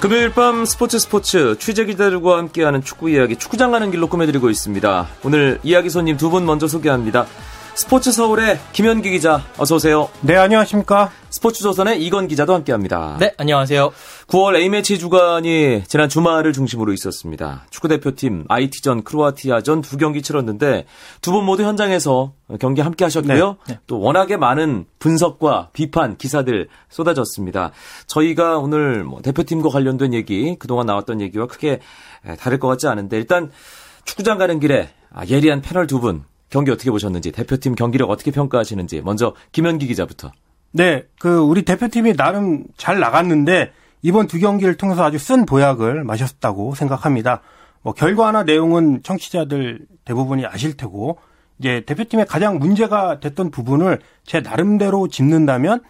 금요일 밤 스포츠 스포츠 취재 기자들과 함께하는 축구 이야기 축구장 가는 길로 꾸며드리고 있습니다. 오늘 이야기 손님 두 분 먼저 소개합니다. 스포츠 서울의 김현기 기자 어서 오세요. 네 안녕하십니까. 스포츠 조선의 이건 기자도 함께합니다. 네 안녕하세요. 9월 A매치 주간이 지난 주말을 중심으로 있었습니다. 축구 대표팀 IT전 크로아티아전 두 경기 치렀는데 두 분 모두 현장에서 경기 함께 하셨고요. 네. 네. 또 워낙에 많은 분석과 비판 기사들 쏟아졌습니다. 저희가 오늘 뭐 대표팀과 관련된 얘기 그동안 나왔던 얘기와 크게 다를 것 같지 않은데 일단 축구장 가는 길에 아, 예리한 패널 두 분 경기 어떻게 보셨는지 대표팀 경기력 어떻게 평가하시는지 먼저 김현기 기자부터. 네, 그 우리 대표팀이 나름 잘 나갔는데 이번 두 경기를 통해서 아주 쓴 보약을 마셨다고 생각합니다. 뭐 결과나 내용은 청취자들 대부분이 아실 테고 이제 대표팀의 가장 문제가 됐던 부분을 제 나름대로 짚는다면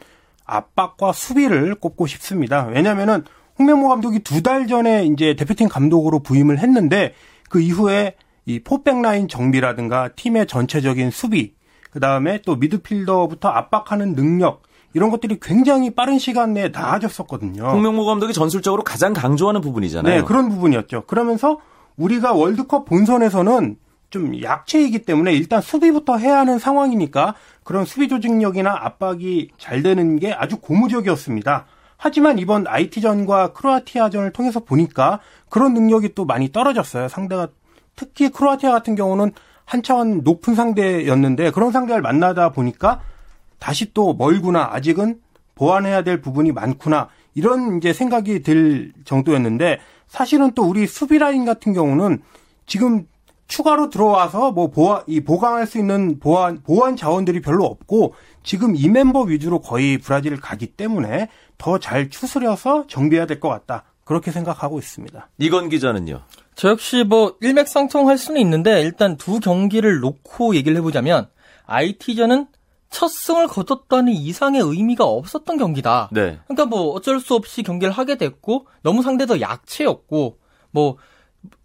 압박과 수비를 꼽고 싶습니다. 왜냐면은 홍명보 감독이 두 달 전에 이제 대표팀 감독으로 부임을 했는데 그 이후에 이 포백 라인 정비라든가 팀의 전체적인 수비, 그 다음에 또 미드필더부터 압박하는 능력, 이런 것들이 굉장히 빠른 시간 내에 나아졌었거든요. 홍명보 감독이 전술적으로 가장 강조하는 부분이잖아요. 네, 그런 부분이었죠. 그러면서 우리가 월드컵 본선에서는 좀 약체이기 때문에 일단 수비부터 해야 하는 상황이니까 그런 수비 조직력이나 압박이 잘 되는 게 아주 고무적이었습니다. 하지만 이번 IT전과 크로아티아전을 통해서 보니까 그런 능력이 또 많이 떨어졌어요. 상대가 특히 크로아티아 같은 경우는 한 차원 높은 상대였는데 그런 상대를 만나다 보니까 다시 또 멀구나 아직은 보완해야 될 부분이 많구나 이런 이제 생각이 들 정도였는데 사실은 또 우리 수비 라인 같은 경우는 지금 추가로 들어와서 뭐 보완 이 보강할 수 있는 보완 보완 자원들이 별로 없고 지금 이 멤버 위주로 거의 브라질을 가기 때문에 더 잘 추스려서 정비해야 될 것 같다 그렇게 생각하고 있습니다. 이건 기자는요. 저 역시 뭐 일맥상통할 수는 있는데 일단 두 경기를 놓고 얘기를 해보자면 IT전은 첫 승을 거뒀다는 이상의 의미가 없었던 경기다. 네. 그러니까 뭐 어쩔 수 없이 경기를 하게 됐고 너무 상대도 약체였고 뭐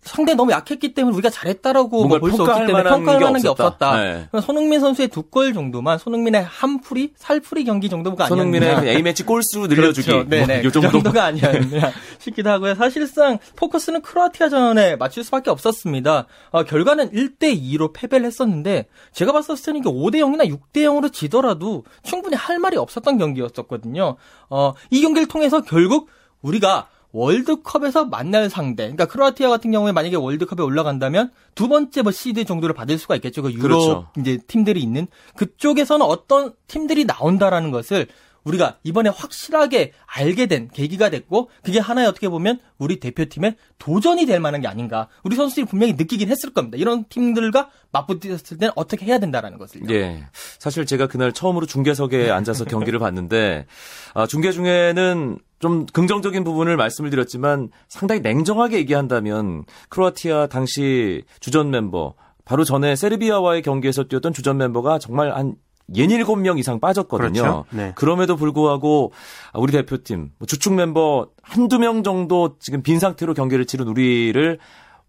상대 너무 약했기 때문에 우리가 잘했다라고 뭐 볼수 없기 때문에 평가할 만한 게, 없었다. 네. 손흥민 선수의 두 골 정도만 손흥민의 한 풀이 살풀이 경기 정도가 아니었나. 손흥민의 A 매치 골수 늘려주기. 그렇죠. 네네. 뭐, 네. 그 정도가 아니었나 싶기도 하고요. 사실상 포커스는 크로아티아전에 맞출 수밖에 없었습니다. 어, 결과는 1대 2로 패배를 했었는데 제가 봤었을 때는 이게 5대 0이나 6대 0으로 지더라도 충분히 할 말이 없었던 경기였었거든요. 어, 이 경기를 통해서 결국 우리가 월드컵에서 만날 상대. 그러니까 크로아티아 같은 경우에 만약에 월드컵에 올라간다면 두 번째 뭐 시드 정도를 받을 수가 있겠죠. 그 유럽 그렇죠. 이제 팀들이 있는 그쪽에서는 어떤 팀들이 나온다라는 것을 우리가 이번에 확실하게 알게 된 계기가 됐고 그게 하나의 어떻게 보면 우리 대표팀의 도전이 될 만한 게 아닌가. 우리 선수들이 분명히 느끼긴 했을 겁니다. 이런 팀들과 맞붙었을 때는 어떻게 해야 된다라는 것을. 예. 사실 제가 그날 처음으로 중계석에 앉아서 경기를 봤는데 아, 중계 중에는 좀 긍정적인 부분을 말씀을 드렸지만 상당히 냉정하게 얘기한다면 크로아티아 당시 주전 멤버 바로 전에 세르비아와의 경기에서 뛰었던 주전 멤버가 정말 한 예닐곱 명 이상 빠졌거든요. 그렇죠? 네. 그럼에도 불구하고 우리 대표팀 뭐 주축 멤버 한두 명 정도 지금 빈 상태로 경기를 치른 우리를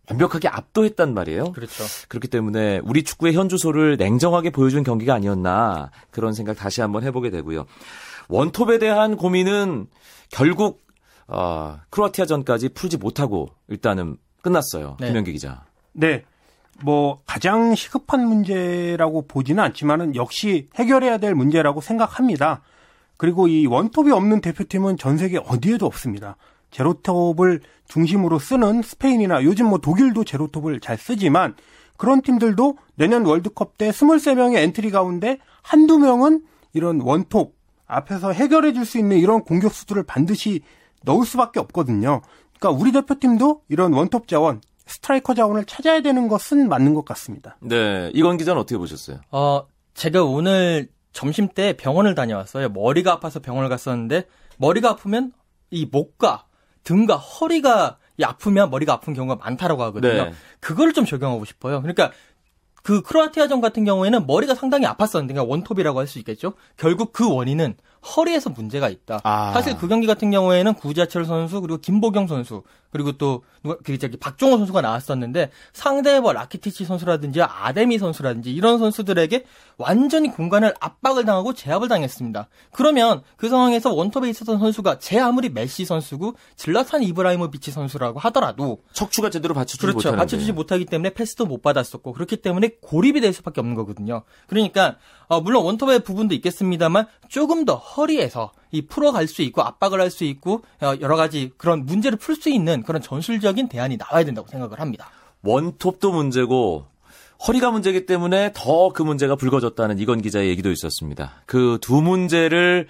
완벽하게 압도했단 말이에요. 그렇죠. 그렇기 때문에 우리 축구의 현주소를 냉정하게 보여준 경기가 아니었나 그런 생각 다시 한번 해보게 되고요. 원톱에 대한 고민은 결국 어, 크로아티아전까지 풀지 못하고 일단은 끝났어요. 네. 김현기 기자. 네. 뭐 가장 시급한 문제라고 보지는 않지만은 역시 해결해야 될 문제라고 생각합니다. 그리고 이 원톱이 없는 대표팀은 전 세계 어디에도 없습니다. 제로톱을 중심으로 쓰는 스페인이나 요즘 뭐 독일도 제로톱을 잘 쓰지만 그런 팀들도 내년 월드컵 때 23명의 엔트리 가운데 한두 명은 이런 원톱 앞에서 해결해 줄 수 있는 이런 공격수들을 반드시 넣을 수밖에 없거든요. 그러니까 우리 대표팀도 이런 원톱 자원 스트라이커 자원을 찾아야 되는 것은 맞는 것 같습니다. 네, 이건 기자는 어떻게 보셨어요? 어, 제가 오늘 점심 때 병원을 다녀왔어요. 머리가 아파서 병원을 갔었는데 머리가 아프면 이 목과 등과 허리가 아프면 머리가 아픈 경우가 많다라고 하거든요. 네. 그걸 좀 적용하고 싶어요. 그러니까 그 크로아티아전 같은 경우에는 머리가 상당히 아팠었는데 그러니까 원톱이라고 할 수 있겠죠. 결국 그 원인은 허리에서 문제가 있다. 아. 사실 그 경기 같은 경우에는 구자철 선수 그리고 김보경 선수 그리고 또 누가 그 저기 박종호 선수가 나왔었는데 상대의 뭐 라키티치 선수라든지 아데미 선수라든지 이런 선수들에게 완전히 공간을 압박을 당하고 제압을 당했습니다. 그러면 그 상황에서 원톱에 있었던 선수가 제 아무리 메시 선수고 즐라탄 이브라히모비치 선수라고 하더라도 척추가 제대로 받쳐주지 그렇죠. 못하는데. 받쳐주지 못하기 때문에 패스도 못 받았었고 그렇기 때문에 고립이 될 수밖에 없는 거거든요. 그러니까 어, 물론 원톱의 부분도 있겠습니다만 조금 더 허리에서 이 풀어갈 수 있고 압박을 할 수 있고 어, 여러 가지 그런 문제를 풀 수 있는 그런 전술적인 대안이 나와야 된다고 생각을 합니다. 원톱도 문제고 허리가 문제기 때문에 더 그 문제가 불거졌다는 이건 기자의 얘기도 있었습니다. 그 두 문제를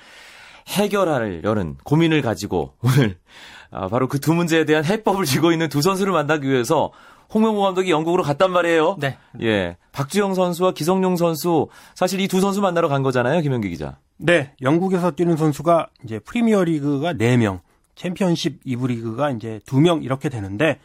해결하려는 고민을 가지고 오늘 아, 바로 그 두 문제에 대한 해법을 쥐고 있는 두 선수를 만나기 위해서 홍명보 감독이 영국으로 갔단 말이에요. 네. 예. 박주영 선수와 기성용 선수 사실 이 두 선수 만나러 간 거잖아요, 김현기 기자. 네, 영국에서 뛰는 선수가 이제 프리미어 리그가 4명, 챔피언십 2부 리그가 이제 2명 이렇게 되는데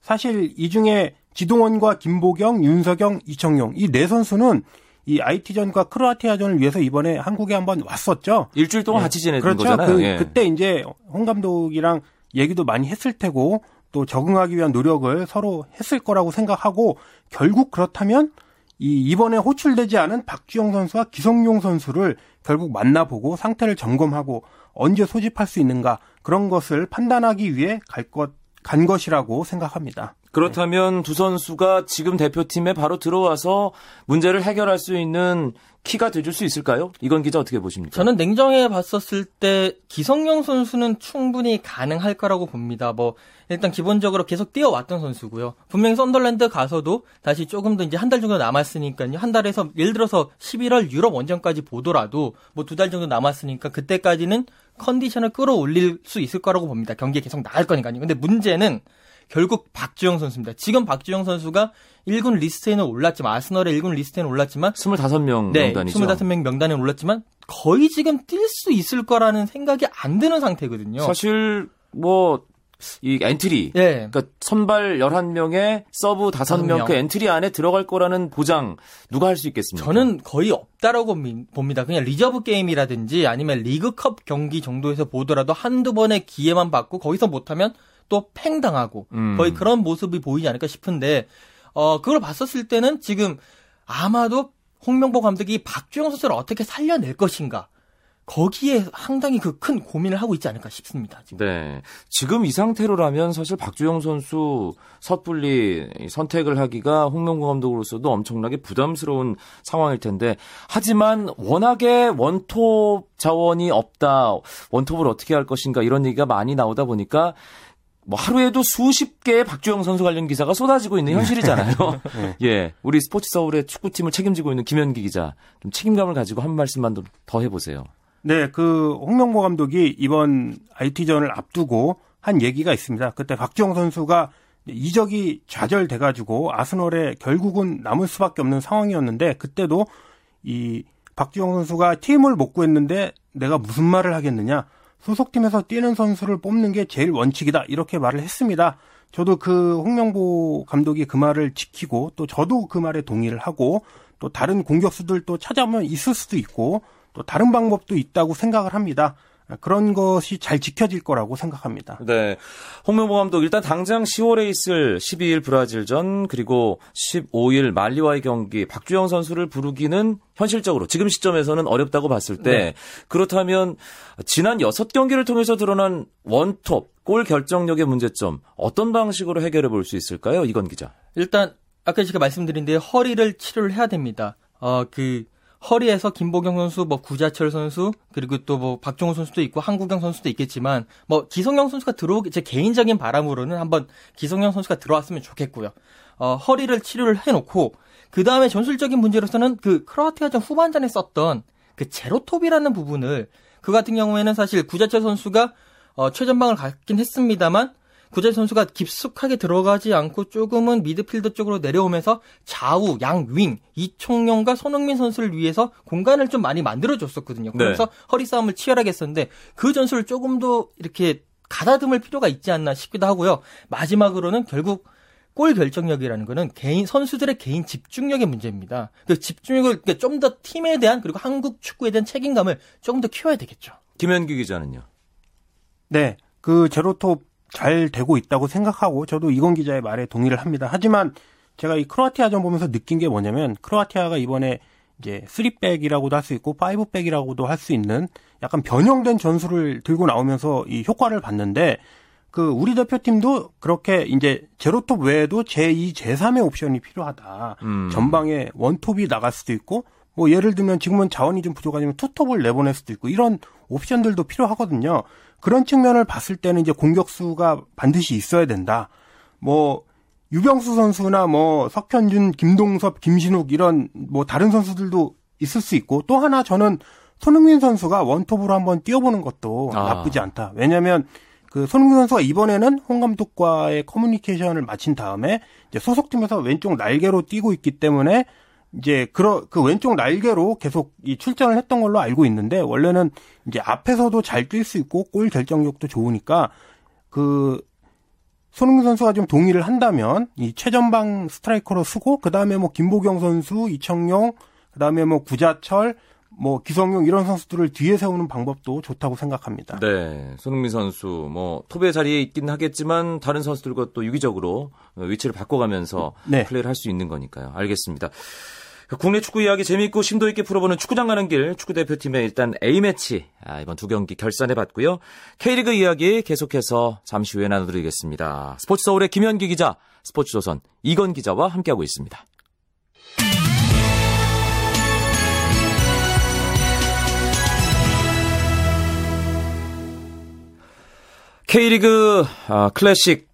사실 이 중에 지동원과 김보경, 윤석영, 이청용 이 네 선수는 이 IT전과 크로아티아전을 위해서 이번에 한국에 한번 왔었죠. 일주일 동안 예. 같이 지내는 그렇죠. 거잖아요. 그, 예. 그때 이제 홍 감독이랑 얘기도 많이 했을 테고 또 적응하기 위한 노력을 서로 했을 거라고 생각하고 결국 그렇다면 이 이번에 호출되지 않은 박주영 선수와 기성용 선수를 결국 만나보고 상태를 점검하고 언제 소집할 수 있는가 그런 것을 판단하기 위해 갈 것, 간 것이라고 생각합니다. 그렇다면 두 선수가 지금 대표팀에 바로 들어와서 문제를 해결할 수 있는 키가 돼줄 수 있을까요? 이건 기자 어떻게 보십니까? 저는 냉정해 봤었을 때 기성용 선수는 충분히 가능할 거라고 봅니다. 뭐 일단 기본적으로 계속 뛰어왔던 선수고요. 분명히 썬덜랜드 가서도 다시 조금 더 이제 한 달 정도 남았으니까요. 한 달에서 예를 들어서 11월 유럽 원정까지 보더라도 뭐 두 달 정도 남았으니까 그때까지는 컨디션을 끌어올릴 수 있을 거라고 봅니다. 경기에 계속 나갈 거니까요. 근데 문제는 결국 박주영 선수입니다. 지금 박주영 선수가 1군 리스트에는 올랐지만 아스널의 1군 리스트에는 올랐지만 25명 네, 명단이죠. 25명 명단에 올랐지만 거의 지금 뛸 수 있을 거라는 생각이 안 드는 상태거든요. 사실 뭐이 엔트리 예. 그러니까 선발 11명에 서브 5명 그 엔트리 안에 들어갈 거라는 보장 누가 할 수 있겠습니까? 저는 거의 없다라고 미- 봅니다. 그냥 리저브 게임이라든지 아니면 리그컵 경기 정도에서 보더라도 한두 번의 기회만 받고 거기서 못하면 또 팽당하고 음. 거의 그런 모습이 보이지 않을까 싶은데 어 그걸 봤었을 때는 지금 아마도 홍명보 감독이 박주영 선수를 어떻게 살려낼 것인가 거기에 상당히 그 큰 고민을 하고 있지 않을까 싶습니다. 지금. 네. 지금 이 상태로라면 사실 박주영 선수 섣불리 선택을 하기가 홍명보 감독으로서도 엄청나게 부담스러운 상황일 텐데 하지만 워낙에 원톱 자원이 없다. 원톱을 어떻게 할 것인가 이런 얘기가 많이 나오다 보니까 뭐 하루에도 수십 개의 박주영 선수 관련 기사가 쏟아지고 있는 현실이잖아요. 예. 우리 스포츠 서울의 축구팀을 책임지고 있는 김현기 기자 좀 책임감을 가지고 한 말씀만 좀더 해보세요. 네, 그 홍명보 감독이 이번 IT전을 앞두고 한 얘기가 있습니다. 그때 박주영 선수가 이적이 좌절돼가지고 아스널에 결국은 남을 수밖에 없는 상황이었는데 그때도 이 박주영 선수가 팀을 못 구했는데 내가 무슨 말을 하겠느냐 소속팀에서 뛰는 선수를 뽑는 게 제일 원칙이다 이렇게 말을 했습니다. 저도 그 홍명보 감독이 그 말을 지키고 또 저도 그 말에 동의를 하고 또 다른 공격수들 또 찾아오면 있을 수도 있고 또 다른 방법도 있다고 생각을 합니다. 그런 것이 잘 지켜질 거라고 생각합니다. 네. 홍명보 감독 일단 당장 10월에 있을 12일 브라질전 그리고 15일 말리와의 경기 박주영 선수를 부르기는 현실적으로 지금 시점에서는 어렵다고 봤을 때 네. 그렇다면 지난 6경기를 통해서 드러난 원톱 골 결정력의 문제점 어떤 방식으로 해결해 볼 수 있을까요? 이건 기자. 일단 아까 제가 말씀드린 데 허리를 치료를 해야 됩니다. 어 그 허리에서 김보경 선수, 뭐 구자철 선수, 그리고 또 뭐 박종호 선수도 있고 한국영 선수도 있겠지만 뭐 기성용 선수가 들어오기 제 개인적인 바람으로는 한번 기성용 선수가 들어왔으면 좋겠고요. 어 허리를 치료를 해놓고 그 다음에 전술적인 문제로서는 그 크로아티아전 후반전에 썼던 그 제로톱이라는 부분을 그 같은 경우에는 사실 구자철 선수가 어, 최전방을 갔긴 했습니다만 구자철 선수가 깊숙하게 들어가지 않고 조금은 미드필더 쪽으로 내려오면서 좌우 양윙 이총영과 손흥민 선수를 위해서 공간을 좀 많이 만들어줬었거든요. 그래서 허리 싸움을 치열하게 했었는데 그 전술을 조금 더 이렇게 가다듬을 필요가 있지 않나 싶기도 하고요. 마지막으로는 결국 골 결정력이라는 거는 개인 선수들의 개인 집중력의 문제입니다. 그 집중력을 그러니까 좀더 팀에 대한 그리고 한국 축구에 대한 책임감을 조금 더 키워야 되겠죠. 김현규 기자는요. 네, 그 제로톱 잘 되고 있다고 생각하고 저도 이건 기자의 말에 동의를 합니다. 하지만 제가 이 크로아티아전 보면서 느낀 게 뭐냐면 크로아티아가 이번에 이제 3백이라고도 할 수 있고 5백이라고도 할 수 있는 약간 변형된 전술을 들고 나오면서 이 효과를 봤는데 그 우리 대표팀도 그렇게 이제 제로톱 외에도 제2, 제3의 옵션이 필요하다. 음. 전방에 원톱이 나갈 수도 있고 뭐 예를 들면 지금은 자원이 좀 부족하지만 투톱을 내보낼 수도 있고 이런 옵션들도 필요하거든요. 그런 측면을 봤을 때는 이제 공격수가 반드시 있어야 된다. 뭐 유병수 선수나 뭐 석현준, 김동섭, 김신욱 이런 뭐 다른 선수들도 있을 수 있고 또 하나 저는 손흥민 선수가 원톱으로 한번 뛰어보는 것도 아. 나쁘지 않다. 왜냐하면 그 손흥민 선수가 이번에는 홍 감독과의 커뮤니케이션을 마친 다음에 이제 소속팀에서 왼쪽 날개로 뛰고 있기 때문에 이제 그러 그 왼쪽 날개로 계속 이 출전을 했던 걸로 알고 있는데 원래는 이제 앞에서도 잘 뛸 수 있고 골 결정력도 좋으니까 그 손흥민 선수가 좀 동의를 한다면 이 최전방 스트라이커로 쓰고 그 다음에 뭐 김보경 선수, 이청용, 그 다음에 뭐 구자철, 뭐 기성용 이런 선수들을 뒤에 세우는 방법도 좋다고 생각합니다. 네, 손흥민 선수 뭐 톱의 자리에 있긴 하겠지만 다른 선수들과 또 유기적으로 위치를 바꿔가면서 네. 플레이를 할 수 있는 거니까요. 알겠습니다. 국내 축구 이야기 재미있고 심도 있게 풀어보는 축구장 가는 길 축구 대표팀의 일단 A 매치 아, 이번 두 경기 결산해봤고요. K리그 이야기 계속해서 잠시 후에 나눠드리겠습니다. 스포츠 서울의 김현기 기자, 스포츠조선 이건 기자와 함께하고 있습니다. K리그 아, 클래식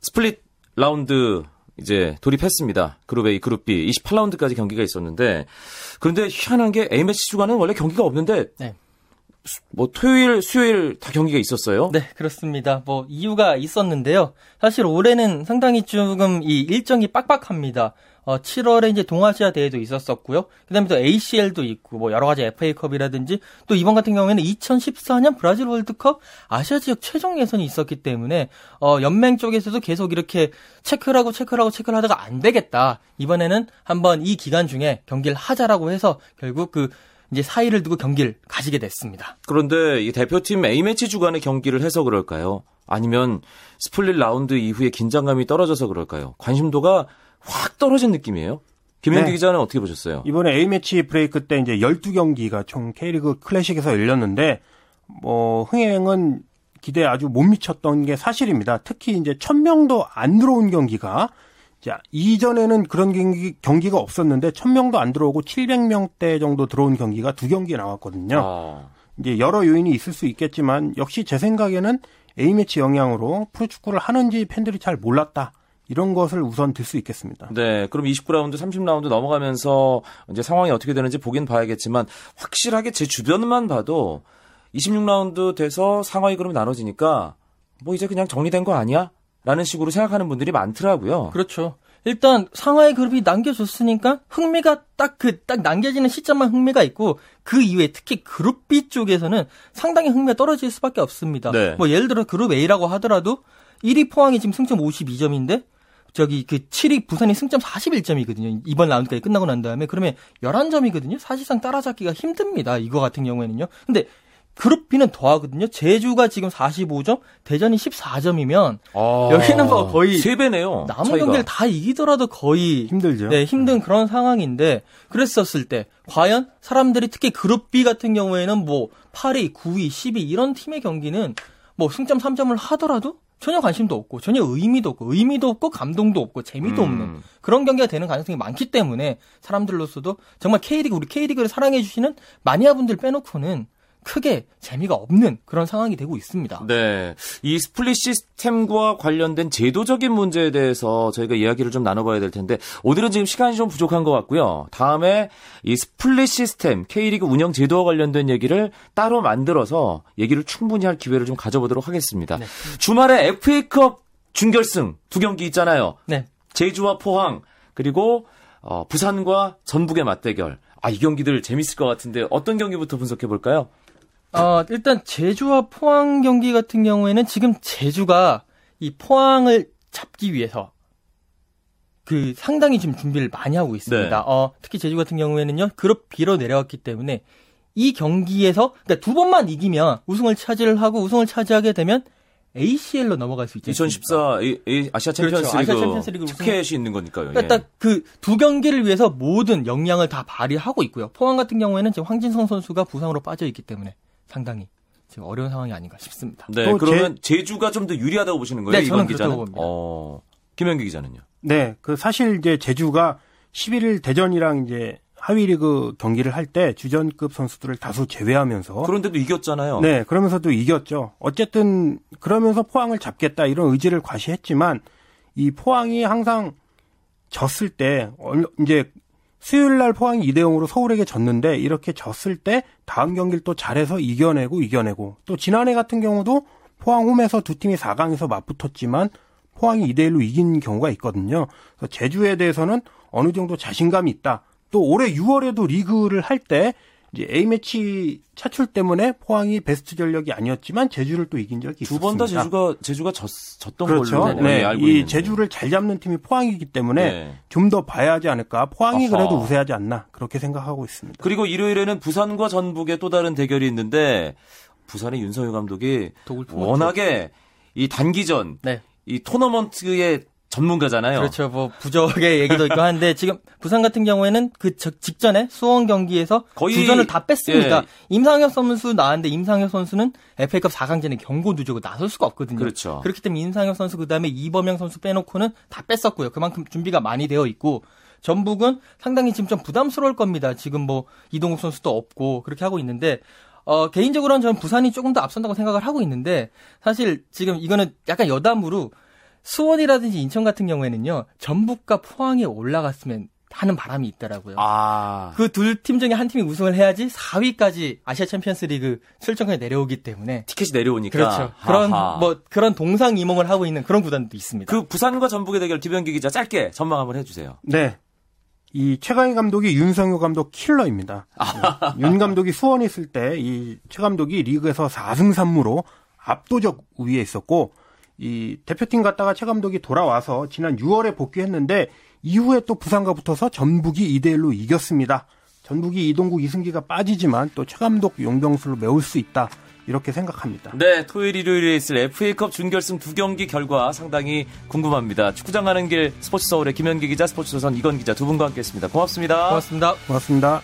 스플릿 라운드 이제 돌입했습니다. 그룹 A, 그룹 B 28라운드까지 경기가 있었는데 그런데 희한한 게 A매치 주간은 원래 경기가 없는데 네. 수- 뭐 토요일, 수요일 다 경기가 있었어요. 네, 그렇습니다. 뭐 이유가 있었는데요. 사실 올해는 상당히 조금 이 일정이 빡빡합니다. 어, 7월에 이제 동아시아 대회도 있었었고요. 그다음에 또 ACL도 있고 뭐 여러 가지 FA컵이라든지 또 이번 같은 경우에는 2014년 브라질 월드컵 아시아 지역 최종 예선이 있었기 때문에 어, 연맹 쪽에서도 계속 이렇게 체크를 하고 체크를 하고 체크를 하다가 안 되겠다. 이번에는 한번 이 기간 중에 경기를 하자라고 해서 결국 그 이제 사이를 두고 경기를 가지게 됐습니다. 그런데 이 대표팀 A매치 주간에 경기를 해서 그럴까요? 아니면 스플릿 라운드 이후에 긴장감이 떨어져서 그럴까요? 관심도가 확 떨어진 느낌이에요. 김현기 네. 기자는 어떻게 보셨어요? 이번에 A매치 브레이크 때 이제 12경기가 총 K리그 클래식에서 열렸는데 뭐 흥행은 기대에 아주 못 미쳤던 게 사실입니다. 특히 이제 1000명도 안 들어온 경기가 자, 이전에는 그런 경기, 경기가 없었는데 1000명도 안 들어오고 700명대 정도 들어온 경기가 두 경기 나왔거든요. 아, 이제 여러 요인이 있을 수 있겠지만 역시 제 생각에는 A매치 영향으로 프로축구를 하는지 팬들이 잘 몰랐다. 이런 것을 우선 들 수 있겠습니다. 네. 그럼 29라운드, 30라운드 넘어가면서 이제 상황이 어떻게 되는지 보긴 봐야겠지만 확실하게 제 주변만 봐도 26라운드 돼서 상황이 그럼 나눠지니까 뭐 이제 그냥 정리된 거 아니야? 라는 식으로 생각하는 분들이 많더라고요. 그렇죠. 일단 상하이 그룹이 남겨줬으니까 흥미가 딱 그 딱 남겨지는 시점만 흥미가 있고 그 이후에 특히 그룹 B 쪽에서는 상당히 흥미가 떨어질 수밖에 없습니다. 네. 뭐 예를 들어 그룹 A라고 하더라도 1위 포항이 지금 승점 52점인데 저기 그 7위 부산이 승점 41점이거든요. 이번 라운드까지 끝나고 난 다음에 그러면 11점이거든요. 사실상 따라잡기가 힘듭니다. 이거 같은 경우에는요. 근데 그룹 B는 더하거든요. 제주가 지금 45점, 대전이 14점이면 아, 여기는 뭐 거의 세 배네요. 남은 차이가. 경기를 다 이기더라도 거의 힘들죠. 네, 힘든 그런 상황인데 그랬었을 때 과연 사람들이 특히 그룹 B 같은 경우에는 뭐 8위, 9위, 10위 이런 팀의 경기는 뭐 승점 3점을 하더라도 전혀 관심도 없고 전혀 의미도 없고 의미도 없고 감동도 없고 재미도 음. 없는 그런 경기가 되는 가능성이 많기 때문에 사람들로서도 정말 K리그 우리 K리그를 사랑해 주시는 마니아분들 빼놓고는 크게 재미가 없는 그런 상황이 되고 있습니다. 네. 이 스플릿 시스템과 관련된 제도적인 문제에 대해서 저희가 이야기를 좀 나눠봐야 될 텐데, 오늘은 지금 시간이 좀 부족한 것 같고요. 다음에 이 스플릿 시스템, K리그 운영 제도와 관련된 얘기를 따로 만들어서 얘기를 충분히 할 기회를 좀 가져보도록 하겠습니다. 주말에 FA컵 준결승 두 경기 있잖아요. 네. 제주와 포항, 그리고 어, 부산과 전북의 맞대결. 아, 이 경기들 재밌을 것 같은데 어떤 경기부터 분석해 볼까요? 어, 일단 제주와 포항 경기 같은 경우에는 지금 제주가 이 포항을 잡기 위해서 그 상당히 지금 준비를 많이 하고 있습니다. 네. 어, 특히 제주 같은 경우에는요. 그룹 B로 내려왔기 때문에 이 경기에서 그러니까 두 번만 이기면 우승을 차지를 하고 우승을 차지하게 되면 ACL로 넘어갈 수 않습니까? 2014 이- 이 아시아 그렇죠. 챔피언스 아시아 리그 챔피언스 리그 우승- 티켓이 있는 거니까요. 그러니까 예. 딱그 두 경기를 위해서 모든 역량을 다 발휘하고 있고요. 포항 같은 경우에는 지금 황진성 선수가 부상으로 빠져 있기 때문에 상당히 지금 어려운 상황이 아닌가 싶습니다. 네, 또 그러면 제 주가 좀 더 유리하다고 보시는 거예요? 네, 이번 저는 기자는? 그렇다고 봅니다. 어, 김현기 기자는요? 네, 그 사실 이제 제주가 11일 대전이랑 이제 하위리그 경기를 할 때 주전급 선수들을 다수 제외하면서 그런데도 이겼잖아요. 네, 그러면서도 이겼죠. 어쨌든 그러면서 포항을 잡겠다 이런 의지를 과시했지만 이 포항이 항상 졌을 때 얼- 이제 수요일 날 포항이 2대 0으로 서울에게 졌는데 이렇게 졌을 때 다음 경기를 또 잘해서 이겨내고 이겨내고 또 지난해 같은 경우도 포항 홈에서 두 팀이 4강에서 맞붙었지만 포항이 2대 1로 이긴 경우가 있거든요. 그래서 제주에 대해서는 어느 정도 자신감이 있다. 또 올해 6월에도 리그를 할 때 이제 A매치 차출 때문에 포항이 베스트 전력이 아니었지만 제주를 또 이긴 적이 두 있었습니다. 번다 제주가 제주가 졌, 졌던 그렇죠. 걸로 네, 예, 알고 이 있는데. 제주를 잘 잡는 팀이 포항이기 때문에 네. 좀더 봐야 하지 않을까. 포항이 아하. 그래도 우세하지 않나 그렇게 생각하고 있습니다. 그리고 일요일에는 부산과 전북의 또 다른 대결이 있는데 부산의 윤석열 감독이. 워낙에 이 단기전 네. 이 토너먼트의 전문가잖아요. 그렇죠. 뭐 부적의 얘기도 있고 한데 지금 부산 같은 경우에는 그 적- 직전에 수원 경기에서 거의- 주전을 다 뺐습니다. 예. 임상혁 선수 나왔는데 임상혁 선수는 FA컵 4강전에 경고 누적으로 나설 수가 없거든요. 그렇죠. 그렇기 때문에 임상협 선수 그다음에 이범영 선수 빼놓고는 다 뺐었고요. 그만큼 준비가 많이 되어 있고 전북은 상당히 지금 좀 부담스러울 겁니다. 지금 뭐 이동국 선수도 없고 그렇게 하고 있는데 어, 개인적으로는 저는 부산이 조금 더 앞선다고 생각을 하고 있는데 사실 지금 이거는 약간 여담으로 수원이라든지 인천 같은 경우에는요 전북과 포항에 올라갔으면 하는 바람이 있더라고요. 아. 그 둘 팀 중에 한 팀이 우승을 해야지 4위까지 아시아 챔피언스 리그 출전권에 내려오기 때문에 티켓이 내려오니까. 그렇죠. 그런 하하. 뭐 그런 동상이몽을 하고 있는 그런 구단도 있습니다. 그 부산과 전북의 대결 김현기 기자 짧게 전망 한번 해주세요. 네. 이 최강희 감독이 윤성효 감독 킬러입니다. 네. 윤 감독이 수원에 있을 때 이 최 감독이 리그에서 4승 3무로 압도적 우위에 있었고 이 대표팀 갔다가 최 감독이 돌아와서 지난 6월에 복귀했는데 이후에 또 부산과 붙어서 전북이 2대 1로 이겼습니다. 전북이 이동국 이승기가 빠지지만 또 최 감독 용병수를 메울 수 있다. 이렇게 생각합니다. 네, 토요일 일요일에 있을 FA컵 준결승 두 경기 결과 상당히 궁금합니다. 축구장 가는 길 스포츠 서울의 김현기 기자, 스포츠 조선 이건 기자 두 분과 함께했습니다. 고맙습니다. 고맙습니다. 고맙습니다.